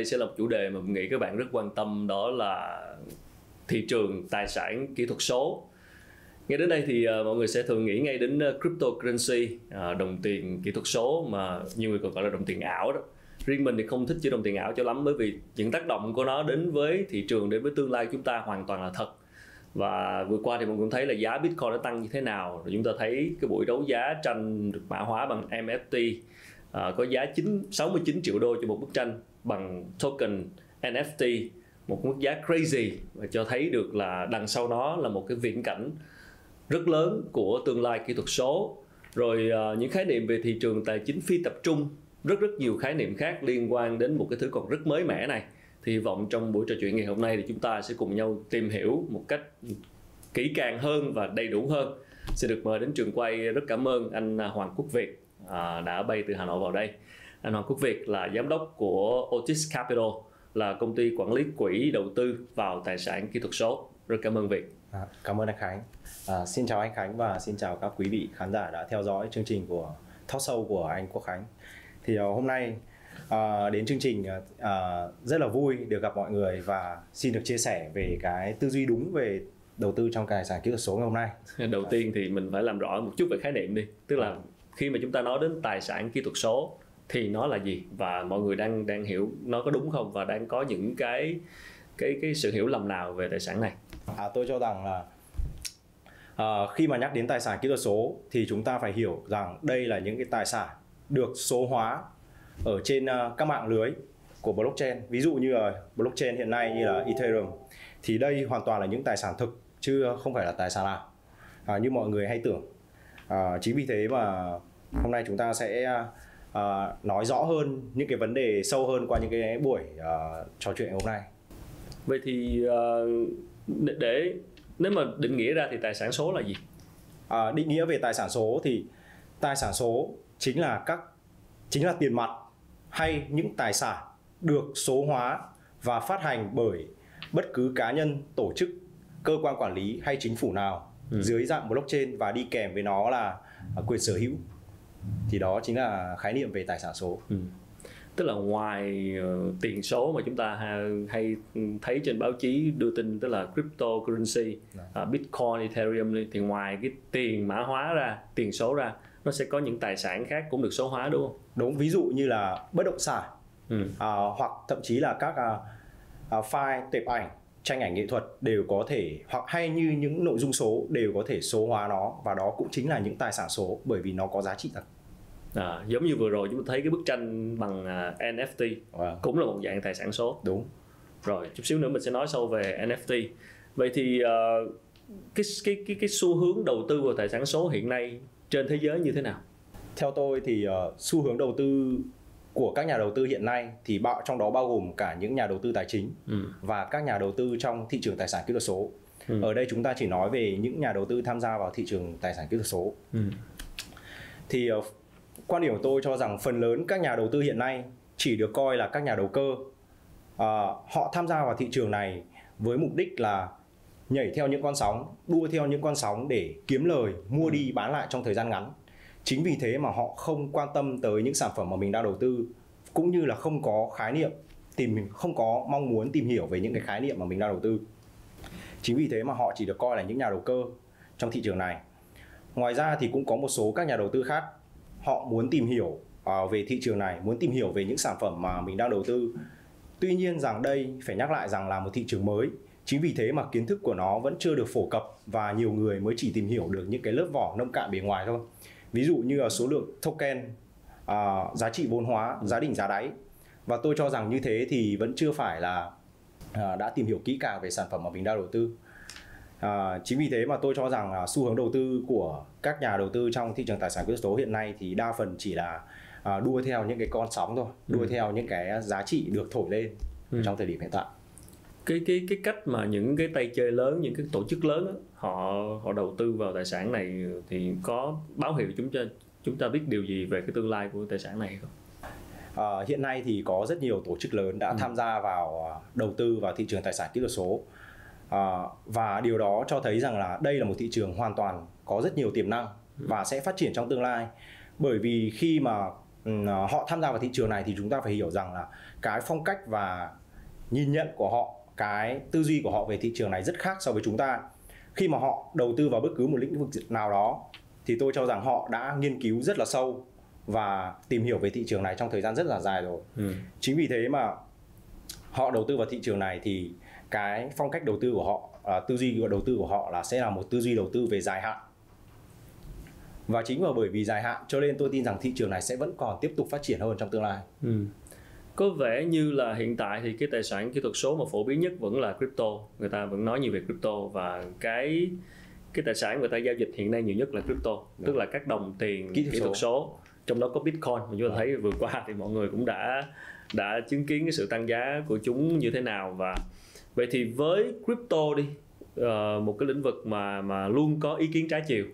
đây sẽ là một chủ đề mà mình nghĩ các bạn rất quan tâm đó là thị trường tài sản kỹ thuật số. Nghe đến đây thì uh, mọi người sẽ thường nghĩ ngay đến uh, cryptocurrency uh, đồng tiền kỹ thuật số mà nhiều người còn gọi là đồng tiền ảo đó. Riêng mình thì không thích chữ đồng tiền ảo cho lắm bởi vì những tác động của nó đến với thị trường đến với tương lai chúng ta hoàn toàn là thật. Và vừa qua thì mình cũng thấy là giá Bitcoin đã tăng như thế nào. Rồi chúng ta thấy cái buổi đấu giá tranh được mã hóa bằng NFT uh, có giá 9 69 triệu đô cho một bức tranh bằng token NFT một mức giá crazy và cho thấy được là đằng sau nó là một cái viễn cảnh rất lớn của tương lai kỹ thuật số. Rồi uh, những khái niệm về thị trường tài chính phi tập trung rất rất nhiều khái niệm khác liên quan đến một cái thứ còn rất mới mẻ này. Thì hy vọng trong buổi trò chuyện ngày hôm nay thì chúng ta sẽ cùng nhau tìm hiểu một cách kỹ càng hơn và đầy đủ hơn. Xin được mời đến trường quay rất cảm ơn anh à, Hoàng Quốc Việt à, đã bay từ Hà Nội vào đây anh Hoàng Quốc Việt là giám đốc của Otis Capital là công ty quản lý quỹ đầu tư vào tài sản kỹ thuật số. Rất cảm ơn Việt. À, cảm ơn anh Khánh. À, xin chào anh Khánh và xin chào các quý vị khán giả đã theo dõi chương trình của talk show của anh Quốc Khánh. Thì uh, hôm nay uh, đến chương trình uh, rất là vui được gặp mọi người và xin được chia sẻ về cái tư duy đúng về đầu tư trong tài sản kỹ thuật số ngày hôm nay. Đầu tiên thì mình phải làm rõ một chút về khái niệm đi. Tức là khi mà chúng ta nói đến tài sản kỹ thuật số thì nó là gì? Và mọi người đang đang hiểu nó có đúng không? Và đang có những cái cái cái sự hiểu lầm nào về tài sản này? À, tôi cho rằng là à, khi mà nhắc đến tài sản kỹ thuật số thì chúng ta phải hiểu rằng đây là những cái tài sản được số hóa ở trên uh, các mạng lưới của blockchain. Ví dụ như là blockchain hiện nay như là Ethereum. Thì đây hoàn toàn là những tài sản thực chứ không phải là tài sản ảo. À, như mọi người hay tưởng. À, chính vì thế mà hôm nay chúng ta sẽ à, uh, nói rõ hơn những cái vấn đề sâu hơn qua những cái buổi uh, trò chuyện hôm nay. Vậy thì uh, để nếu mà định nghĩa ra thì tài sản số là gì? À, định nghĩa về tài sản số thì tài sản số chính là các chính là tiền mặt hay những tài sản được số hóa và phát hành bởi bất cứ cá nhân tổ chức cơ quan quản lý hay chính phủ nào ừ. dưới dạng blockchain và đi kèm với nó là quyền sở hữu thì đó chính là khái niệm về tài sản số ừ. tức là ngoài uh, tiền số mà chúng ta hay, hay thấy trên báo chí đưa tin tức là cryptocurrency uh, bitcoin ethereum thì ngoài cái tiền mã hóa ra tiền số ra nó sẽ có những tài sản khác cũng được số hóa đúng không đúng ví dụ như là bất động sản ừ. à, hoặc thậm chí là các à, à, file tệp ảnh tranh ảnh nghệ thuật đều có thể hoặc hay như những nội dung số đều có thể số hóa nó và đó cũng chính là những tài sản số bởi vì nó có giá trị thật. À, giống như vừa rồi chúng ta thấy cái bức tranh bằng uh, à, NFT wow. cũng là một dạng tài sản số. Đúng. Rồi chút xíu nữa mình sẽ nói sâu về NFT vậy thì uh, cái cái cái cái xu hướng đầu tư vào tài sản số hiện nay trên thế giới như thế nào? Theo tôi thì uh, xu hướng đầu tư của các nhà đầu tư hiện nay thì bao trong đó bao gồm cả những nhà đầu tư tài chính ừ. và các nhà đầu tư trong thị trường tài sản kỹ thuật số. Ừ. Ở đây chúng ta chỉ nói về những nhà đầu tư tham gia vào thị trường tài sản kỹ thuật số. Ừ. Thì uh, quan điểm của tôi cho rằng phần lớn các nhà đầu tư hiện nay chỉ được coi là các nhà đầu cơ. Uh, họ tham gia vào thị trường này với mục đích là nhảy theo những con sóng, đua theo những con sóng để kiếm lời, mua đi bán lại trong thời gian ngắn chính vì thế mà họ không quan tâm tới những sản phẩm mà mình đang đầu tư cũng như là không có khái niệm tìm không có mong muốn tìm hiểu về những cái khái niệm mà mình đang đầu tư. Chính vì thế mà họ chỉ được coi là những nhà đầu cơ trong thị trường này. Ngoài ra thì cũng có một số các nhà đầu tư khác họ muốn tìm hiểu uh, về thị trường này muốn tìm hiểu về những sản phẩm mà mình đang đầu tư. Tuy nhiên rằng đây phải nhắc lại rằng là một thị trường mới. Chính vì thế mà kiến thức của nó vẫn chưa được phổ cập và nhiều người mới chỉ tìm hiểu được những cái lớp vỏ nông cạn bề ngoài thôi ví dụ như là số lượng token uh, giá trị vốn hóa giá đỉnh giá đáy và tôi cho rằng như thế thì vẫn chưa phải là uh, đã tìm hiểu kỹ càng về sản phẩm mà mình đang đầu tư À, chính vì thế mà tôi cho rằng là xu hướng đầu tư của các nhà đầu tư trong thị trường tài sản kỹ thuật số hiện nay thì đa phần chỉ là à, đua theo những cái con sóng thôi, đua ừ. theo những cái giá trị được thổi lên ừ. trong thời điểm hiện tại cái cái cái cách mà những cái tay chơi lớn những cái tổ chức lớn đó, họ họ đầu tư vào tài sản này thì có báo hiệu chúng ta chúng ta biết điều gì về cái tương lai của tài sản này không? À, hiện nay thì có rất nhiều tổ chức lớn đã ừ. tham gia vào à, đầu tư vào thị trường tài sản kỹ thuật số à, và điều đó cho thấy rằng là đây là một thị trường hoàn toàn có rất nhiều tiềm năng ừ. và sẽ phát triển trong tương lai bởi vì khi mà họ tham gia vào thị trường này thì chúng ta phải hiểu rằng là cái phong cách và nhìn nhận của họ cái tư duy của họ về thị trường này rất khác so với chúng ta. Khi mà họ đầu tư vào bất cứ một lĩnh vực nào đó thì tôi cho rằng họ đã nghiên cứu rất là sâu và tìm hiểu về thị trường này trong thời gian rất là dài rồi. Ừ. chính vì thế mà họ đầu tư vào thị trường này thì cái phong cách đầu tư của họ à, tư duy của đầu tư của họ là sẽ là một tư duy đầu tư về dài hạn. Và chính bởi vì dài hạn cho nên tôi tin rằng thị trường này sẽ vẫn còn tiếp tục phát triển hơn trong tương lai. Ừ có vẻ như là hiện tại thì cái tài sản kỹ thuật số mà phổ biến nhất vẫn là crypto. Người ta vẫn nói nhiều về crypto và cái cái tài sản người ta giao dịch hiện nay nhiều nhất là crypto Đúng. tức là các đồng tiền kỹ thuật, kỹ thuật số. số. Trong đó có bitcoin mà chúng ta thấy vừa qua thì mọi người cũng đã đã chứng kiến cái sự tăng giá của chúng như thế nào. Và vậy thì với crypto đi uh, một cái lĩnh vực mà mà luôn có ý kiến trái chiều.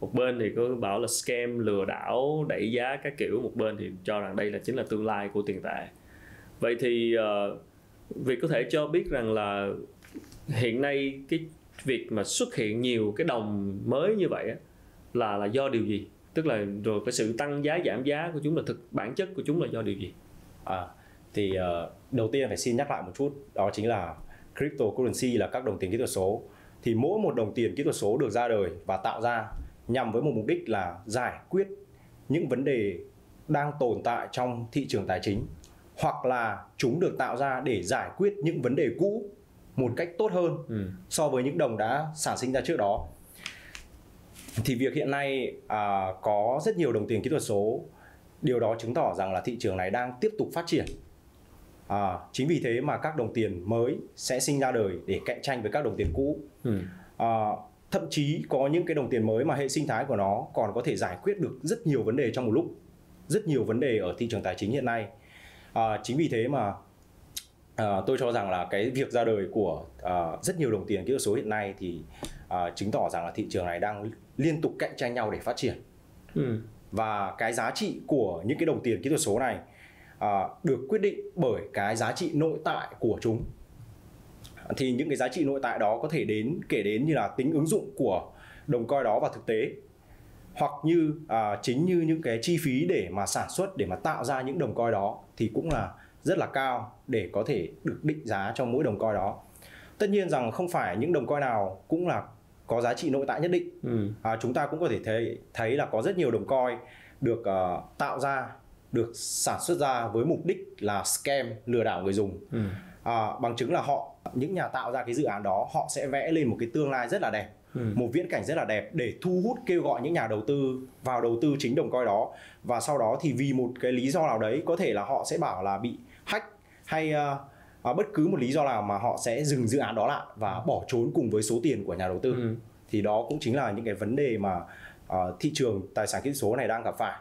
Một bên thì có bảo là scam lừa đảo đẩy giá các kiểu. Một bên thì cho rằng đây là chính là tương lai của tiền tệ vậy thì ờ, uh, việc có thể cho biết rằng là hiện nay cái việc mà xuất hiện nhiều cái đồng mới như vậy á, là là do điều gì? Tức là rồi cái sự tăng giá giảm giá của chúng là thực bản chất của chúng là do điều gì? À thì uh, đầu tiên phải xin nhắc lại một chút đó chính là cryptocurrency là các đồng tiền kỹ thuật số. Thì mỗi một đồng tiền kỹ thuật số được ra đời và tạo ra nhằm với một mục đích là giải quyết những vấn đề đang tồn tại trong thị trường tài chính hoặc là chúng được tạo ra để giải quyết những vấn đề cũ một cách tốt hơn ừ. so với những đồng đã sản sinh ra trước đó. Thì việc hiện nay à, có rất nhiều đồng tiền kỹ thuật số. Điều đó chứng tỏ rằng là thị trường này đang tiếp tục phát triển. À, chính vì thế mà các đồng tiền mới sẽ sinh ra đời để cạnh tranh với các đồng tiền cũ. Ừ. à, thậm chí có những cái đồng tiền mới mà hệ sinh thái của nó còn có thể giải quyết được rất nhiều vấn đề trong một lúc. Rất nhiều vấn đề ở thị trường tài chính hiện nay à, chính vì thế mà à, tôi cho rằng là cái việc ra đời của à, rất nhiều đồng tiền kỹ thuật số hiện nay thì à, chứng tỏ rằng là thị trường này đang liên tục cạnh tranh nhau để phát triển. Ừ. và cái giá trị của những cái đồng tiền kỹ thuật số này à, được quyết định bởi cái giá trị nội tại của chúng. Thì những cái giá trị nội tại đó có thể đến kể đến như là tính ứng dụng của đồng coin đó vào thực tế hoặc như à, chính như những cái chi phí để mà sản xuất để mà tạo ra những đồng coin đó thì cũng là rất là cao để có thể được định giá cho mỗi đồng coin đó tất nhiên rằng không phải những đồng coin nào cũng là có giá trị nội tại nhất định ừ. à, chúng ta cũng có thể thấy thấy là có rất nhiều đồng coin được uh, tạo ra được sản xuất ra với mục đích là scam lừa đảo người dùng ừ. à, bằng chứng là họ những nhà tạo ra cái dự án đó họ sẽ vẽ lên một cái tương lai rất là đẹp ừ. một viễn cảnh rất là đẹp để thu hút kêu gọi những nhà đầu tư vào đầu tư chính đồng coin đó và sau đó thì vì một cái lý do nào đấy có thể là họ sẽ bảo là bị hack hay uh, bất cứ một lý do nào mà họ sẽ dừng dự án đó lại và bỏ trốn cùng với số tiền của nhà đầu tư ừ. thì đó cũng chính là những cái vấn đề mà uh, thị trường tài sản kỹ thuật số này đang gặp phải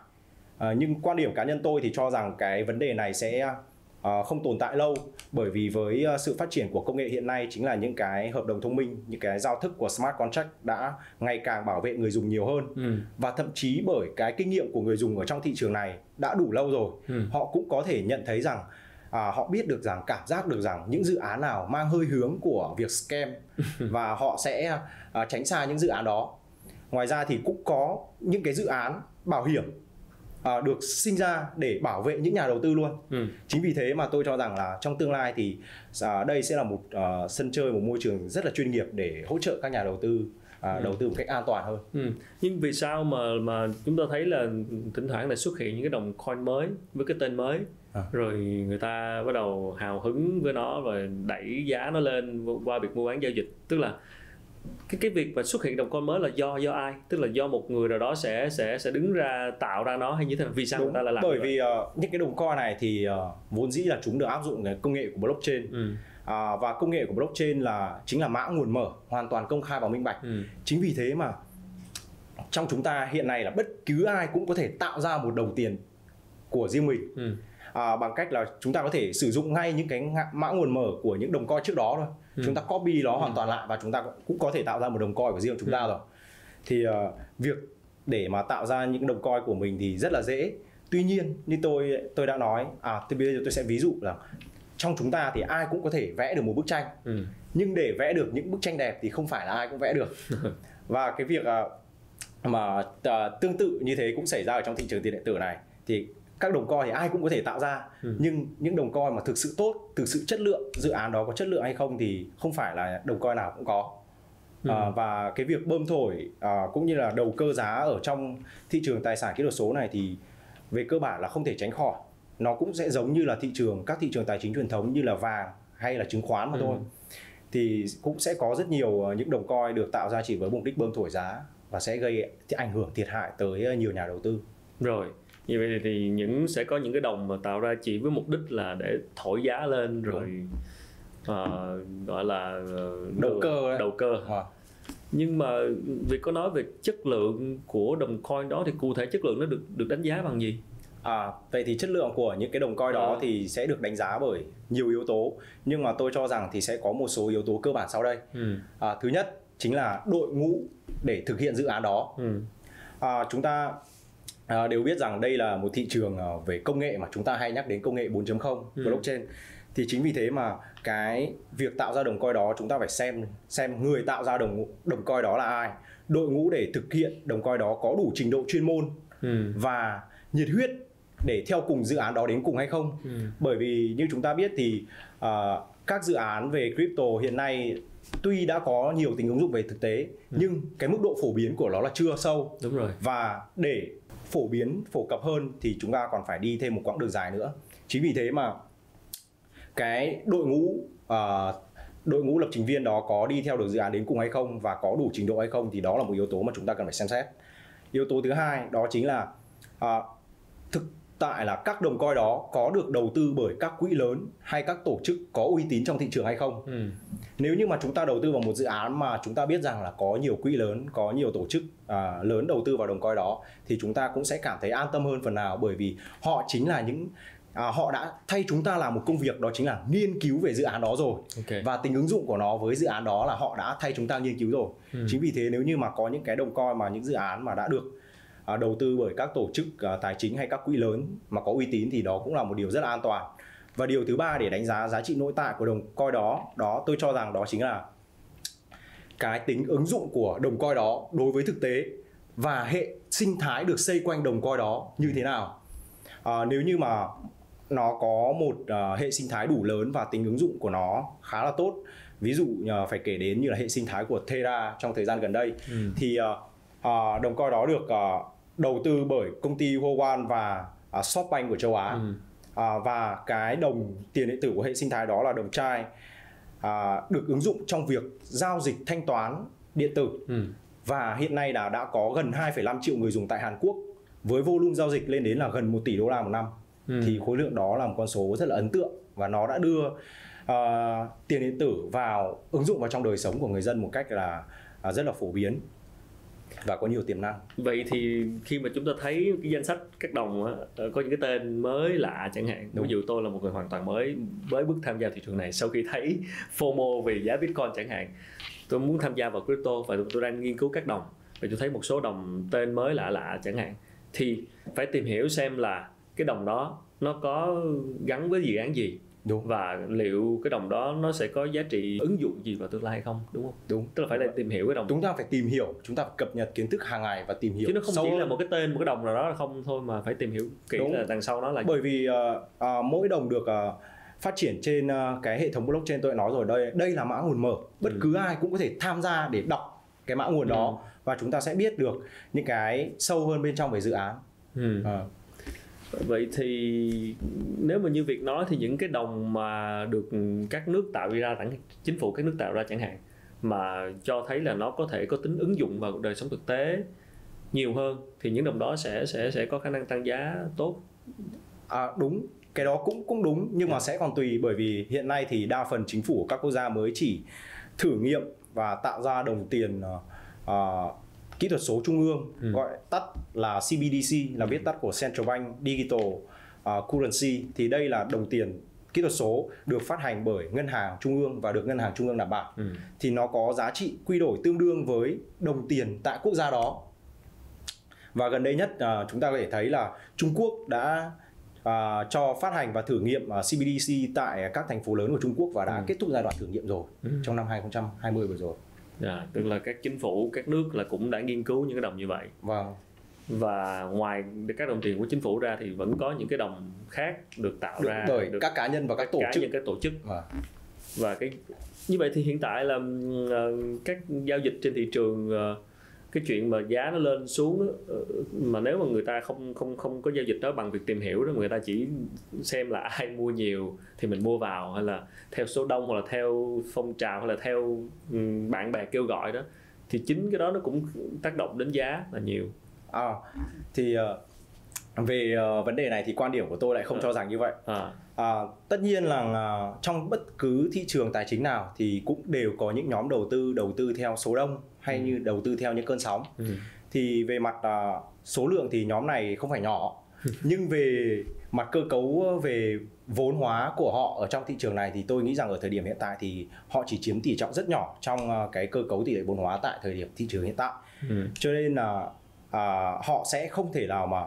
uh, nhưng quan điểm cá nhân tôi thì cho rằng cái vấn đề này sẽ không tồn tại lâu bởi vì với uh, sự phát triển của công nghệ hiện nay chính là những cái hợp đồng thông minh những cái giao thức của smart contract đã ngày càng bảo vệ người dùng nhiều hơn ừ. và thậm chí bởi cái kinh nghiệm của người dùng ở trong thị trường này đã đủ lâu rồi ừ. họ cũng có thể nhận thấy rằng à, họ biết được rằng cảm giác được rằng những dự án nào mang hơi hướng của việc scam và họ sẽ à, tránh xa những dự án đó ngoài ra thì cũng có những cái dự án bảo hiểm à, được sinh ra để bảo vệ những nhà đầu tư luôn ừ. chính vì thế mà tôi cho rằng là trong tương lai thì à, đây sẽ là một à, sân chơi một môi trường rất là chuyên nghiệp để hỗ trợ các nhà đầu tư à, ừ. đầu tư một cách an toàn hơn. Ừ. Nhưng vì sao mà mà chúng ta thấy là thỉnh thoảng lại xuất hiện những cái đồng coin mới với cái tên mới à. rồi người ta bắt đầu hào hứng với nó rồi đẩy giá nó lên qua việc mua bán giao dịch tức là cái cái việc mà xuất hiện đồng coin mới là do do ai? Tức là do một người nào đó sẽ sẽ sẽ đứng ra tạo ra nó hay như thế nào? Vì sao Đúng, người ta lại làm bởi vì uh, những cái đồng coin này thì uh, vốn dĩ là chúng được áp dụng cái công nghệ của blockchain. Ừ. uh, và công nghệ của blockchain là chính là mã nguồn mở hoàn toàn công khai và minh bạch. Ừ. chính vì thế mà trong chúng ta hiện nay là bất cứ ai cũng có thể tạo ra một đồng tiền của riêng mình. Ừ. à, bằng cách là chúng ta có thể sử dụng ngay những cái mã nguồn mở của những đồng coin trước đó thôi ừ. chúng ta copy nó ừ. hoàn toàn lại và chúng ta cũng có thể tạo ra một đồng coin của riêng chúng ta ừ. rồi thì uh, việc để mà tạo ra những đồng coin của mình thì rất là dễ tuy nhiên như tôi tôi đã nói à thì bây giờ tôi sẽ ví dụ là trong chúng ta thì ai cũng có thể vẽ được một bức tranh ừ. nhưng để vẽ được những bức tranh đẹp thì không phải là ai cũng vẽ được và cái việc uh, mà uh, tương tự như thế cũng xảy ra ở trong thị trường tiền điện tử này thì các đồng coin thì ai cũng có thể tạo ra ừ. nhưng những đồng coin mà thực sự tốt thực sự chất lượng dự án đó có chất lượng hay không thì không phải là đồng coin nào cũng có ừ. à, và cái việc bơm thổi à, cũng như là đầu cơ giá ở trong thị trường tài sản kỹ thuật số này thì về cơ bản là không thể tránh khỏi nó cũng sẽ giống như là thị trường các thị trường tài chính truyền thống như là vàng hay là chứng khoán mà ừ. thôi thì cũng sẽ có rất nhiều ờ, những đồng coin được tạo ra chỉ với mục đích bơm thổi giá và sẽ gây ảnh hưởng thiệt hại tới ờ, nhiều nhà đầu tư rồi như vậy thì những sẽ có những cái đồng mà tạo ra chỉ với mục đích là để thổi giá lên rồi uh, gọi là uh, đầu cơ đấy. đầu cơ à. nhưng mà việc có nói về chất lượng của đồng coin đó thì cụ thể chất lượng nó được được đánh giá bằng gì À, vậy thì chất lượng của những cái đồng coin đó à. thì sẽ được đánh giá bởi nhiều yếu tố nhưng mà tôi cho rằng thì sẽ có một số yếu tố cơ bản sau đây. Ừ. À, thứ nhất chính là đội ngũ để thực hiện dự án đó. Ừ. À, chúng ta à, đều biết rằng đây là một thị trường à, về công nghệ mà chúng ta hay nhắc đến công nghệ 4.0 ừ. blockchain. Thì chính vì thế mà cái việc tạo ra đồng coin đó chúng ta phải xem xem người tạo ra đồng đồng coin đó là ai, đội ngũ để thực hiện đồng coin đó có đủ trình độ chuyên môn ừ. và nhiệt huyết để theo cùng dự án đó đến cùng hay không ừ. bởi vì như chúng ta biết thì uh, các dự án về crypto hiện nay tuy đã có nhiều tính ứng dụng về thực tế ừ. nhưng cái mức độ phổ biến của nó là chưa sâu đúng rồi và để phổ biến phổ cập hơn thì chúng ta còn phải đi thêm một quãng đường dài nữa. Chính vì thế mà cái đội ngũ uh, đội ngũ lập trình viên đó có đi theo được dự án đến cùng hay không và có đủ trình độ hay không thì đó là một yếu tố mà chúng ta cần phải xem xét. Yếu tố thứ hai đó chính là uh, thực tại là các đồng coin đó có được đầu tư bởi các quỹ lớn hay các tổ chức có uy tín trong thị trường hay không. Ừ. Nếu như mà chúng ta đầu tư vào một dự án mà chúng ta biết rằng là có nhiều quỹ lớn, có nhiều tổ chức à, lớn đầu tư vào đồng coin đó thì chúng ta cũng sẽ cảm thấy an tâm hơn phần nào bởi vì họ chính là những à, họ đã thay chúng ta làm một công việc đó chính là nghiên cứu về dự án đó rồi okay. và tính ứng dụng của nó với dự án đó là họ đã thay chúng ta nghiên cứu rồi. Ừ. Chính vì thế nếu như mà có những cái đồng coin mà những dự án mà đã được À, đầu tư bởi các tổ chức à, tài chính hay các quỹ lớn mà có uy tín thì đó cũng là một điều rất là an toàn và điều thứ ba để đánh giá giá trị nội tại của đồng coin đó đó tôi cho rằng đó chính là cái tính ứng dụng của đồng coin đó đối với thực tế và hệ sinh thái được xây quanh đồng coin đó như thế nào à, nếu như mà nó có một uh, hệ sinh thái đủ lớn và tính ứng dụng của nó khá là tốt ví dụ uh, phải kể đến như là hệ sinh thái của Terra trong thời gian gần đây ừ. thì uh, uh, đồng coin đó được uh, đầu tư bởi công ty Huawei và uh, SoftBank của châu Á ừ. uh, và cái đồng tiền điện tử của hệ sinh thái đó là đồng chai uh, được ứng dụng trong việc giao dịch thanh toán điện tử ừ. và hiện nay đã đã có gần 2,5 triệu người dùng tại Hàn Quốc với volume giao dịch lên đến là gần 1 tỷ đô la một năm ừ. thì khối lượng đó là một con số rất là ấn tượng và nó đã đưa uh, tiền điện tử vào ứng dụng vào trong đời sống của người dân một cách là uh, rất là phổ biến và có nhiều tiềm năng vậy thì khi mà chúng ta thấy cái danh sách các đồng á, ờ, có những cái tên mới lạ chẳng hạn Đúng. ví dụ tôi là một người hoàn toàn mới mới bước tham gia thị trường này sau khi thấy FOMO về giá Bitcoin chẳng hạn tôi muốn tham gia vào crypto và tôi đang nghiên cứu các đồng và tôi thấy một số đồng tên mới lạ lạ chẳng hạn thì phải tìm hiểu xem là cái đồng đó nó có gắn với dự án gì đúng và liệu cái đồng đó nó sẽ có giá trị ứng dụng gì vào tương lai hay không đúng không đúng tức là phải tìm hiểu cái đồng chúng ta phải tìm hiểu chúng ta phải cập nhật kiến thức hàng ngày và tìm hiểu chứ nó không chỉ hơn. là một cái tên một cái đồng nào đó không thôi mà phải tìm hiểu kỹ đúng. là đằng sau nó là bởi vì uh, uh, mỗi đồng được uh, phát triển trên uh, cái hệ thống blockchain tôi nói rồi đây đây là mã nguồn mở bất ừ. cứ ai cũng có thể tham gia để đọc cái mã nguồn ừ. đó và chúng ta sẽ biết được những cái sâu hơn bên trong về dự án ừ. uh vậy thì nếu mà như việc nói thì những cái đồng mà được các nước tạo ra chẳng chính phủ các nước tạo ra chẳng hạn mà cho thấy là nó có thể có tính ứng dụng vào đời sống thực tế nhiều hơn thì những đồng đó sẽ sẽ sẽ có khả năng tăng giá tốt à, đúng cái đó cũng cũng đúng nhưng mà dạ. sẽ còn tùy bởi vì hiện nay thì đa phần chính phủ của các quốc gia mới chỉ thử nghiệm và tạo ra đồng tiền uh, kỹ thuật số trung ương ừ. gọi tắt là CBDC là viết tắt của Central Bank Digital uh, Currency thì đây là đồng tiền kỹ thuật số được phát hành bởi ngân hàng trung ương và được ngân hàng trung ương đảm bảo ừ. thì nó có giá trị quy đổi tương đương với đồng tiền tại quốc gia đó và gần đây nhất uh, chúng ta có thể thấy là Trung Quốc đã uh, cho phát hành và thử nghiệm uh, CBDC tại các thành phố lớn của Trung Quốc và đã ừ. kết thúc giai đoạn thử nghiệm rồi ừ. trong năm 2020 vừa rồi. Yeah, dạ, tức là các chính phủ các nước là cũng đã nghiên cứu những cái đồng như vậy. Vâng. và ngoài các đồng tiền của chính phủ ra thì vẫn có những cái đồng khác được tạo được ra bởi được các cá nhân và các tổ cả chức những cái tổ chức Vâng. và cái như vậy thì hiện tại là ờ, các giao dịch trên thị trường ờ, cái chuyện mà giá nó lên xuống ờ, mà nếu mà người ta không không không có giao dịch đó bằng việc tìm hiểu đó người ta chỉ xem là ai mua nhiều thì mình mua vào hay là theo số đông hoặc là theo phong trào hay là theo bạn bè kêu gọi đó thì chính cái đó nó cũng tác động đến giá là nhiều À, thì ờ, về ờ, vấn đề này thì quan điểm của tôi lại không Ừ. cho rằng như vậy. à, À, tất nhiên là à, trong bất cứ thị trường tài chính nào thì cũng đều có những nhóm đầu tư đầu tư theo số đông hay như đầu tư theo những cơn sóng. ừ. Thì về mặt à, số lượng thì nhóm này không phải nhỏ, nhưng về mặt cơ cấu về vốn hóa của họ ở trong thị trường này thì tôi nghĩ rằng ở thời điểm hiện tại thì họ chỉ chiếm tỷ trọng rất nhỏ trong à, cái cơ cấu tỷ lệ vốn hóa tại thời điểm thị trường hiện tại. Ừ. cho nên là à, họ sẽ không thể nào mà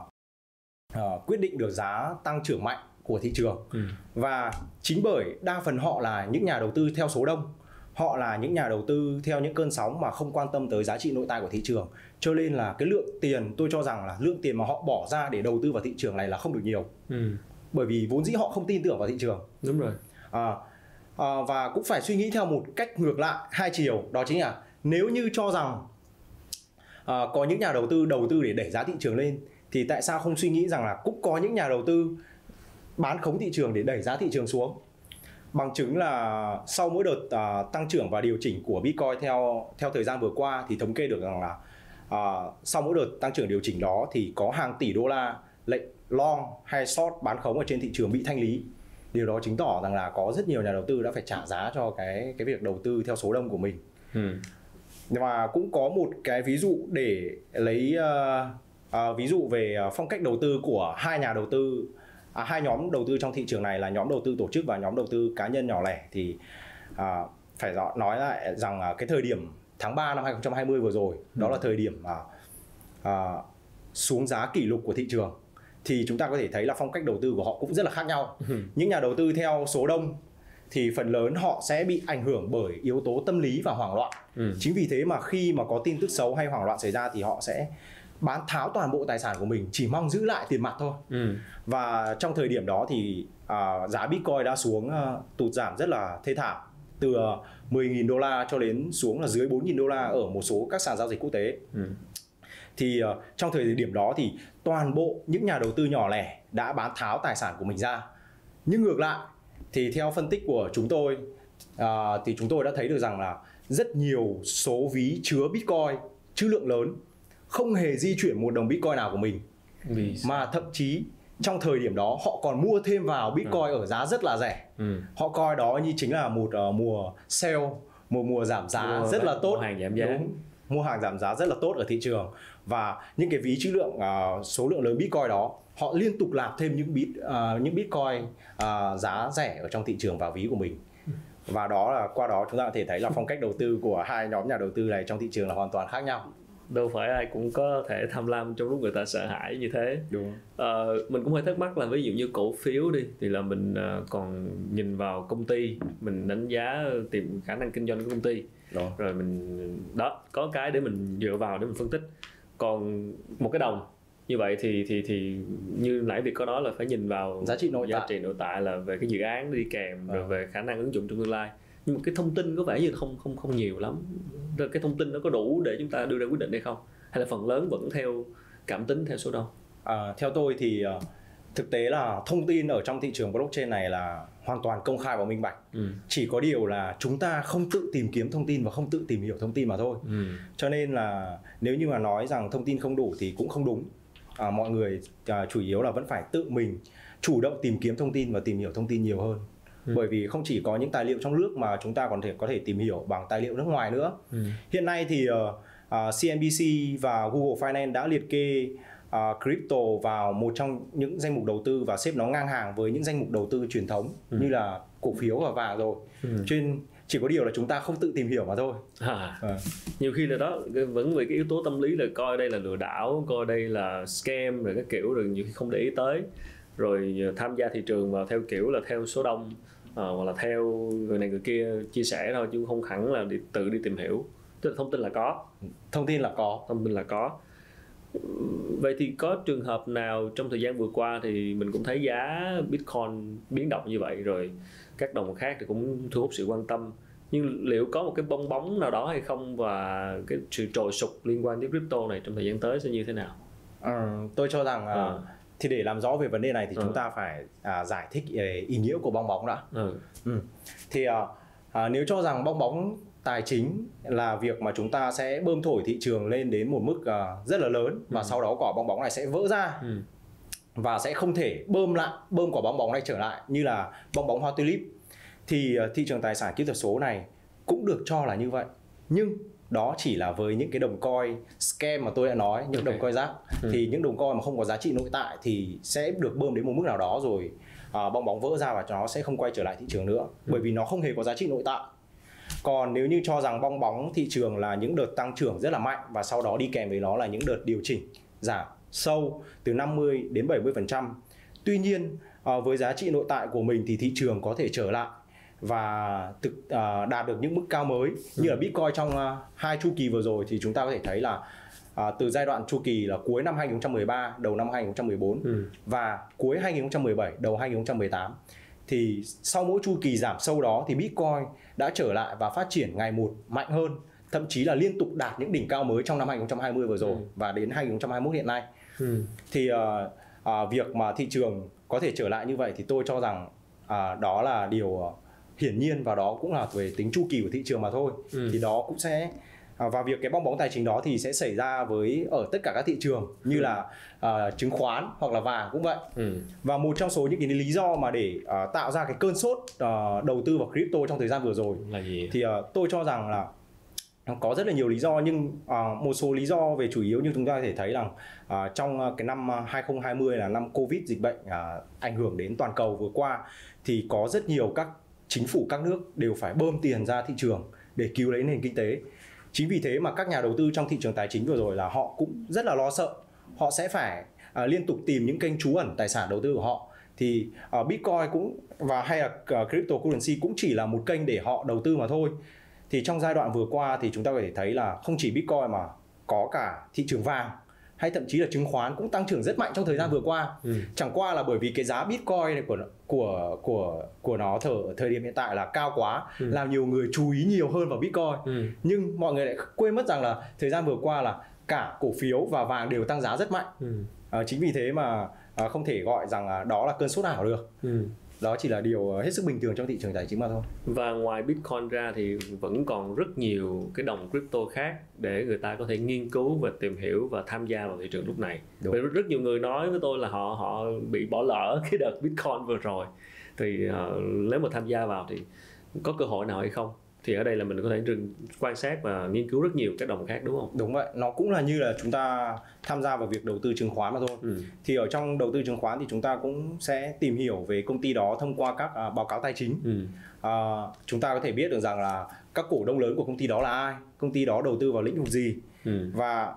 à, quyết định được giá tăng trưởng mạnh của thị trường Ừ. và chính bởi đa phần họ là những nhà đầu tư theo số đông họ là những nhà đầu tư theo những cơn sóng mà không quan tâm tới giá trị nội tại của thị trường. Cho nên là cái lượng tiền tôi cho rằng là lượng tiền mà họ bỏ ra để đầu tư vào thị trường này là không được nhiều. Ừ. bởi vì vốn dĩ họ không tin tưởng vào thị trường. Đúng rồi. À, à, và cũng phải suy nghĩ theo một cách ngược lại hai chiều. Đó chính là nếu như cho rằng à, có những nhà đầu tư đầu tư để đẩy giá thị trường lên thì tại sao không suy nghĩ rằng là cũng có những nhà đầu tư bán khống thị trường để đẩy giá thị trường xuống bằng chứng là sau mỗi đợt à, tăng trưởng và điều chỉnh của Bitcoin theo theo thời gian vừa qua thì thống kê được rằng là à, sau mỗi đợt tăng trưởng điều chỉnh đó thì có hàng tỷ đô la lệnh long hay short bán khống ở trên thị trường bị thanh lý. Điều đó chứng tỏ rằng là có rất nhiều nhà đầu tư đã phải trả giá cho cái cái việc đầu tư theo số đông của mình. Ừ. và cũng có một cái ví dụ để lấy ờ, ờ, ví dụ về ờ, phong cách đầu tư của hai nhà đầu tư à, hai nhóm đầu tư trong thị trường này là nhóm đầu tư tổ chức và nhóm đầu tư cá nhân nhỏ lẻ thì à, phải rõ- nói lại rằng à, cái thời điểm tháng 3 năm 2020 vừa rồi đó là thời điểm mà à, xuống giá kỷ lục của thị trường. Thì chúng ta có thể thấy là phong cách đầu tư của họ cũng rất là khác nhau. Những nhà đầu tư theo số đông thì phần lớn họ sẽ bị ảnh hưởng bởi yếu tố tâm lý và hoảng loạn. Ừ. chính vì thế mà khi mà có tin tức xấu hay hoảng loạn xảy ra thì họ sẽ bán tháo toàn bộ tài sản của mình chỉ mong giữ lại tiền mặt thôi Ừ. và trong thời điểm đó thì à, giá Bitcoin đã xuống à, tụt giảm rất là thê thảm từ à, 10.000 đô la cho đến xuống là dưới 4.000 đô la ở một số các sàn giao dịch quốc tế Ừ. thì ờ, trong thời điểm đó thì toàn bộ những nhà đầu tư nhỏ lẻ đã bán tháo tài sản của mình ra nhưng ngược lại thì theo phân tích của chúng tôi à, thì chúng tôi đã thấy được rằng là rất nhiều số ví chứa bitcoin chữ lượng lớn không hề di chuyển một đồng bitcoin nào của mình. Vì mà thậm chí trong thời điểm đó họ còn mua thêm vào bitcoin ở giá rất là rẻ. Ừ. họ coi đó như chính là một ờ, mùa sale một mùa giảm giá Mua rất là tốt. mua hàng giảm giá. Đúng. mua hàng giảm giá rất là tốt ở thị trường. Và những cái ví chữ lượng ờ, số lượng lớn bitcoin đó họ liên tục nạp thêm những bit ờ, những bitcoin ờ, giá rẻ ở trong thị trường vào ví của mình. Và đó là qua đó chúng ta có thể thấy là phong cách đầu tư của hai nhóm nhà đầu tư này trong thị trường là hoàn toàn khác nhau đâu phải ai cũng có thể tham lam trong lúc người ta sợ hãi như thế. Đúng. Ờ, mình cũng hơi thắc mắc là ví dụ như cổ phiếu đi thì là mình ờ, còn nhìn vào công ty mình đánh giá tìm khả năng kinh doanh của công ty. Đúng rồi mình đó có cái để mình dựa vào để mình phân tích. Còn một cái đồng như vậy thì thì thì như nãy việc có nói là phải nhìn vào giá trị nội giá tại. trị nội tại là về cái dự án đi kèm rồi Ờ. về khả năng ứng dụng trong tương lai nhưng mà cái thông tin có vẻ như không không không nhiều lắm rồi cái thông tin nó có đủ để chúng ta đưa ra quyết định hay không hay là phần lớn vẫn theo cảm tính theo số đông À, theo tôi thì ờ, thực tế là thông tin ở trong thị trường blockchain này là hoàn toàn công khai và minh bạch. ừ. Chỉ có điều là chúng ta không tự tìm kiếm thông tin và không tự tìm hiểu thông tin mà thôi. Ừ. Cho nên là nếu như mà nói rằng thông tin không đủ thì cũng không đúng. À, mọi người à, chủ yếu là vẫn phải tự mình chủ động tìm kiếm thông tin và tìm hiểu thông tin nhiều hơn. Ừ. Bởi vì không chỉ có những tài liệu trong nước mà chúng ta còn thể có thể tìm hiểu bằng tài liệu nước ngoài nữa. Ừ. Hiện nay thì ờ, ờ, CNBC và Google Finance đã liệt kê ờ, crypto vào một trong những danh mục đầu tư và xếp nó ngang hàng với những danh mục đầu tư truyền thống Ừ. như là cổ phiếu và vàng rồi. Ừ. Nên chỉ có điều là chúng ta không tự tìm hiểu mà thôi. À, Ờ. nhiều khi là đó vẫn vì cái yếu tố tâm lý là coi đây là lừa đảo coi đây là scam rồi cái kiểu rồi nhiều khi không để ý tới rồi ờ, tham gia thị trường mà theo kiểu là theo số đông ờ, hoặc là theo người này người kia chia sẻ thôi chứ không hẳn là đi, tự đi tìm hiểu. Tức là thông tin là có. Thông tin là có. thông tin là có. Vậy thì có trường hợp nào trong thời gian vừa qua thì mình cũng thấy giá bitcoin biến động như vậy rồi các đồng khác thì cũng thu hút sự quan tâm. Nhưng liệu có một cái bong bóng nào đó hay không và cái sự trồi sụt liên quan đến crypto này trong thời gian tới sẽ như thế nào? Ừ, tôi cho rằng à. Thì để làm rõ về vấn đề này thì ừ. chúng ta phải à, giải thích ý nghĩa của bong bóng đã ừ. Ừ. thì à, à, nếu cho rằng bong bóng tài chính là việc mà chúng ta sẽ bơm thổi thị trường lên đến một mức uh, rất là lớn và ừ. sau đó quả bong bóng này sẽ vỡ ra ừ. và sẽ không thể bơm lại bơm quả bong bóng này trở lại như là bong bóng hoa tulip thì uh, thị trường tài sản kỹ thuật số này cũng được cho là như vậy nhưng đó chỉ là với những cái đồng coin scam mà tôi đã nói những okay. đồng coin rác ừ. thì những đồng coin mà không có giá trị nội tại thì sẽ được bơm đến một mức nào đó rồi uh, bong bóng vỡ ra và nó sẽ không quay trở lại thị trường nữa ừ. bởi vì nó không hề có giá trị nội tại còn nếu như cho rằng bong bóng thị trường là những đợt tăng trưởng rất là mạnh và sau đó đi kèm với nó là những đợt điều chỉnh giảm sâu từ 50 đến 70%. Tuy nhiên ờ, với giá trị nội tại của mình thì thị trường có thể trở lại và thực uh, đạt được những mức cao mới như là Bitcoin trong uh, hai chu kỳ vừa rồi thì chúng ta có thể thấy là uh, từ giai đoạn chu kỳ là cuối năm 2013 đầu năm 2014 ừ. và cuối 2017 đầu 2018 thì sau mỗi chu kỳ giảm sâu đó thì Bitcoin đã trở lại và phát triển ngày một mạnh hơn thậm chí là liên tục đạt những đỉnh cao mới trong năm 2020 vừa rồi ừ. và đến 2021 hiện nay ừ. thì uh, uh, việc mà thị trường có thể trở lại như vậy thì tôi cho rằng uh, đó là điều hiển nhiên và đó cũng là về tính chu kỳ của thị trường mà thôi ừ. thì đó cũng sẽ À, và việc cái bong bóng tài chính đó thì sẽ xảy ra với ở tất cả các thị trường như ừ. là uh, chứng khoán hoặc là vàng cũng vậy ừ. và một trong số những cái lý do mà để uh, tạo ra cái cơn sốt uh, đầu tư vào crypto trong thời gian vừa rồi là gì? thì uh, tôi cho rằng là có rất là nhiều lý do nhưng uh, một số lý do về chủ yếu như chúng ta có thể thấy rằng uh, trong cái năm 2020 là năm covid dịch bệnh uh, ảnh hưởng đến toàn cầu vừa qua thì có rất nhiều các chính phủ các nước đều phải bơm tiền ra thị trường để cứu lấy nền kinh tế. Chính vì thế mà các nhà đầu tư trong thị trường tài chính vừa rồi là họ cũng rất là lo sợ. Họ sẽ phải uh, liên tục tìm những kênh trú ẩn tài sản đầu tư của họ. Thì uh, Bitcoin cũng và hay là uh, cryptocurrency cũng chỉ là một kênh để họ đầu tư mà thôi. Thì trong giai đoạn vừa qua thì chúng ta có thể thấy là không chỉ Bitcoin mà có cả thị trường vàng hay thậm chí là chứng khoán cũng tăng trưởng rất mạnh trong thời gian vừa qua. Ừ. Chẳng qua là bởi vì cái giá Bitcoin này của của của của nó thở thời điểm hiện tại là cao quá, ừ. làm nhiều người chú ý nhiều hơn vào Bitcoin. Ừ. Nhưng mọi người lại quên mất rằng là thời gian vừa qua là cả cổ phiếu và vàng đều tăng giá rất mạnh. Ừ. À, chính vì thế mà à, không thể gọi rằng đó là cơn sốt ảo được. Ừ đó chỉ là điều hết sức bình thường trong thị trường tài chính mà thôi. Và ngoài bitcoin ra thì vẫn còn rất nhiều cái đồng crypto khác để người ta có thể nghiên cứu và tìm hiểu và tham gia vào thị trường lúc này. Đúng. Bởi rất nhiều người nói với tôi là họ họ bị bỏ lỡ cái đợt bitcoin vừa rồi. Thì uh, nếu mà tham gia vào thì có cơ hội nào hay không thì ở đây là mình có thể quan sát và nghiên cứu rất nhiều các đồng khác đúng không? Đúng vậy, nó cũng là như là chúng ta tham gia vào việc đầu tư chứng khoán mà thôi. Ừ. Thì ở trong đầu tư chứng khoán thì chúng ta cũng sẽ tìm hiểu về công ty đó thông qua các uh, báo cáo tài chính. Ừ. Uh, chúng ta có thể biết được rằng là các cổ đông lớn của công ty đó là ai, công ty đó đầu tư vào lĩnh vực gì ừ. và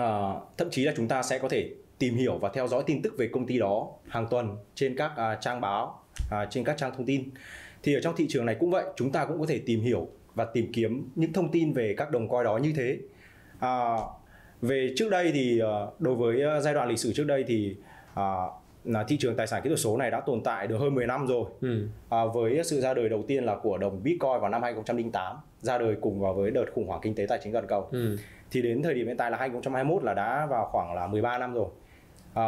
uh, thậm chí là chúng ta sẽ có thể tìm hiểu và theo dõi tin tức về công ty đó hàng tuần trên các uh, trang báo, uh, trên các trang thông tin thì ở trong thị trường này cũng vậy chúng ta cũng có thể tìm hiểu và tìm kiếm những thông tin về các đồng coin đó như thế à, về trước đây thì ờ, đối với ờ, giai đoạn lịch sử trước đây thì à, là thị trường tài sản kỹ thuật số này đã tồn tại được hơn 10 năm rồi ừ. à, với sự ra đời đầu tiên là của đồng Bitcoin vào năm 2008 ra đời cùng vào với đợt khủng hoảng kinh tế tài chính toàn cầu ừ. thì đến thời điểm hiện tại là 2021 là đã vào khoảng là 13 năm rồi à,